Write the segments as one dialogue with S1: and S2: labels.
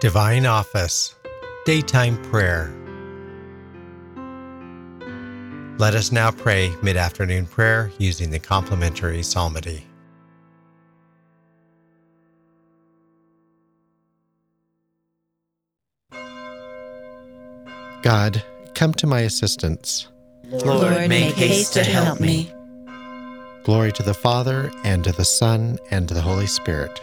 S1: Divine Office, Daytime Prayer. Let us now pray mid afternoon prayer using the complementary psalmody. God, come to my assistance.
S2: Lord, make haste to help me.
S1: Glory to the Father, and to the Son, and to the Holy Spirit.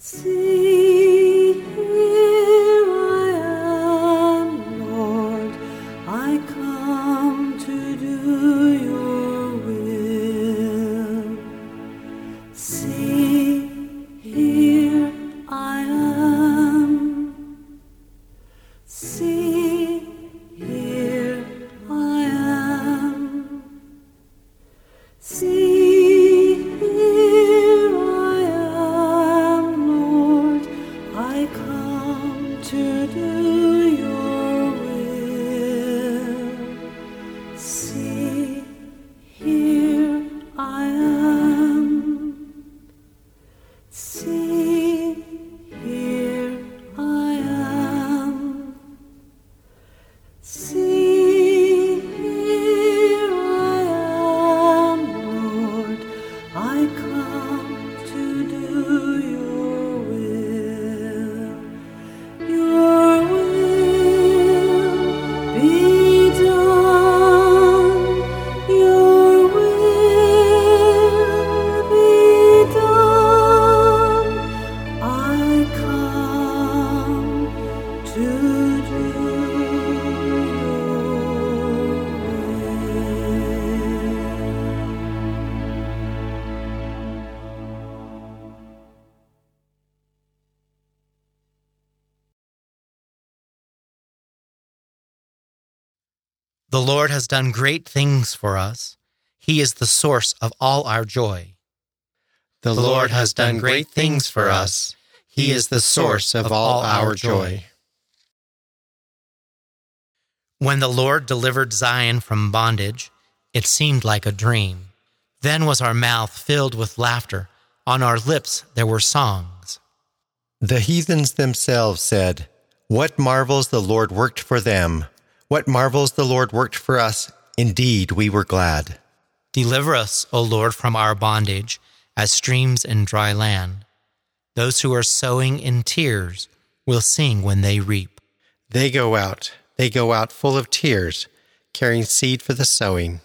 S3: 思 do
S4: The Lord has done great things for us. He is the source of all our joy.
S1: The Lord has done great things for us. He is the source of all our joy.
S4: When the Lord delivered Zion from bondage, it seemed like a dream. Then was our mouth filled with laughter, on our lips there were songs.
S1: The heathens themselves said, What marvels the Lord worked for them! What marvels the Lord worked for us! Indeed, we were glad.
S4: Deliver us, O Lord, from our bondage, as streams in dry land. Those who are sowing in tears will sing when they reap.
S1: They go out, they go out full of tears, carrying seed for the sowing.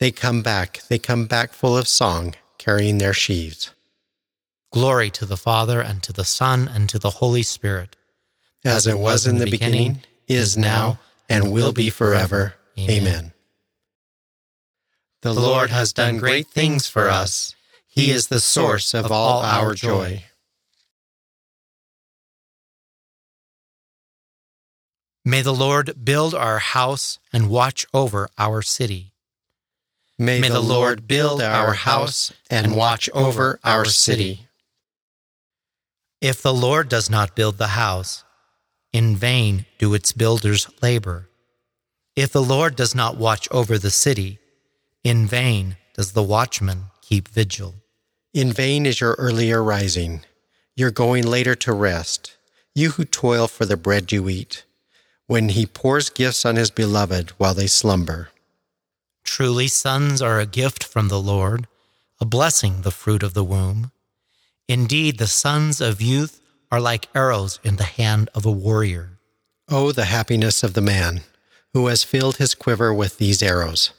S1: They come back, they come back full of song, carrying their sheaves.
S4: Glory to the Father, and to the Son, and to the Holy Spirit.
S1: As it was in the beginning, is now, and will be forever. Amen. The Lord has done great things for us. He is the source of all our joy.
S4: May the Lord build our house and watch over our city.
S1: May, the Lord build our house and watch over our city.
S4: If the Lord does not build the house, in vain do its builders labor. If the Lord does not watch over the city, in vain does the watchman keep vigil.
S1: In vain is your earlier rising, your going later to rest, you who toil for the bread you eat, when he pours gifts on his beloved while they slumber.
S4: Truly, sons are a gift from the Lord, a blessing, the fruit of the womb. Indeed, the sons of youth are like arrows in the hand of a warrior.
S1: Oh, the happiness of the man who has filled his quiver with these arrows.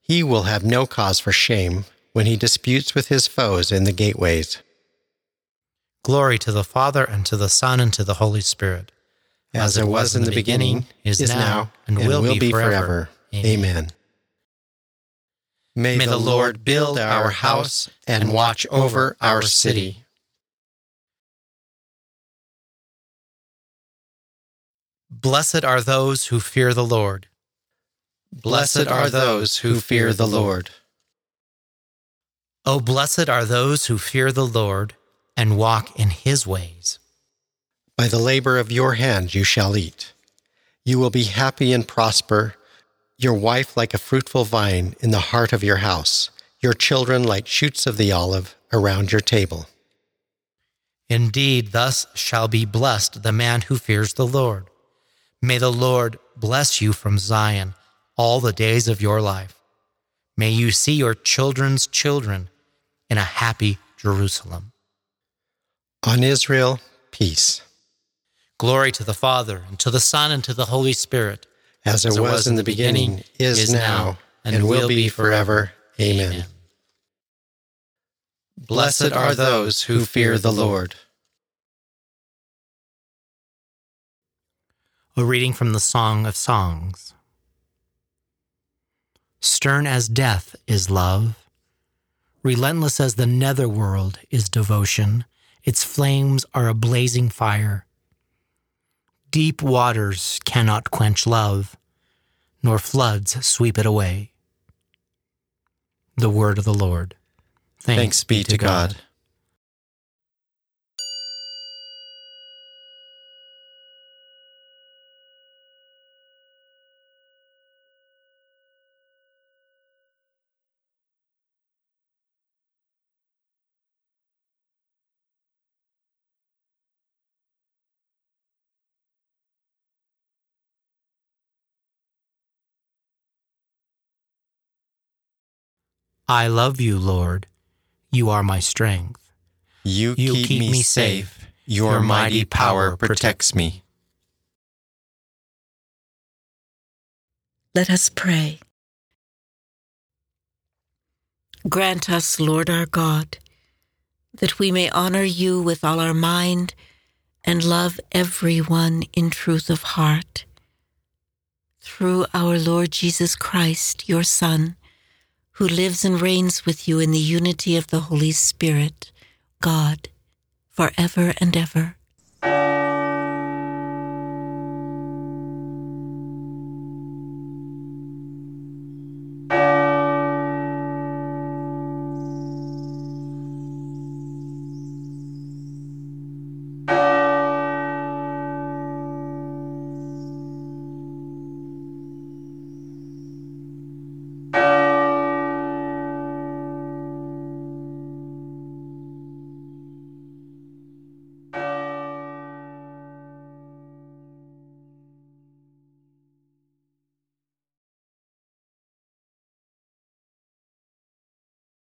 S1: He will have no cause for shame when he disputes with his foes in the gateways.
S4: Glory to the Father, and to the Son, and to the Holy Spirit.
S1: As it was in the beginning, is now, and will be forever. Amen. May the Lord build our house and watch over our city.
S4: Blessed are those who fear the Lord.
S1: Blessed are those who fear the Lord.
S4: Oh, blessed are those who fear the Lord and walk in his ways.
S1: By the labor of your hand you shall eat. You will be happy and prosper, your wife like a fruitful vine in the heart of your house, your children like shoots of the olive around your table.
S4: Indeed, thus shall be blessed the man who fears the Lord. May the Lord bless you from Zion all the days of your life. May you see your children's children in a happy Jerusalem.
S1: On Israel, peace.
S4: Glory to the Father, and to the Son, and to the Holy Spirit.
S1: As it, was, in the beginning, is, now, and, will be forever. Amen. Blessed are those who fear the Lord.
S4: A reading from the Song of Songs. Stern as death is love, relentless as the netherworld is devotion. Its flames are a blazing fire. Deep waters cannot quench love, nor floods sweep it away. The word of the Lord.
S1: Thanks, be to God.
S4: I love you, Lord. You are my strength.
S1: You,
S4: You
S1: keep, me safe. Your mighty power protects me.
S3: Let us pray. Grant us, Lord our God, that we may honor you with all our mind and love everyone in truth of heart. Through our Lord Jesus Christ, your Son, who lives and reigns with you in the unity of the Holy Spirit, God, forever and ever.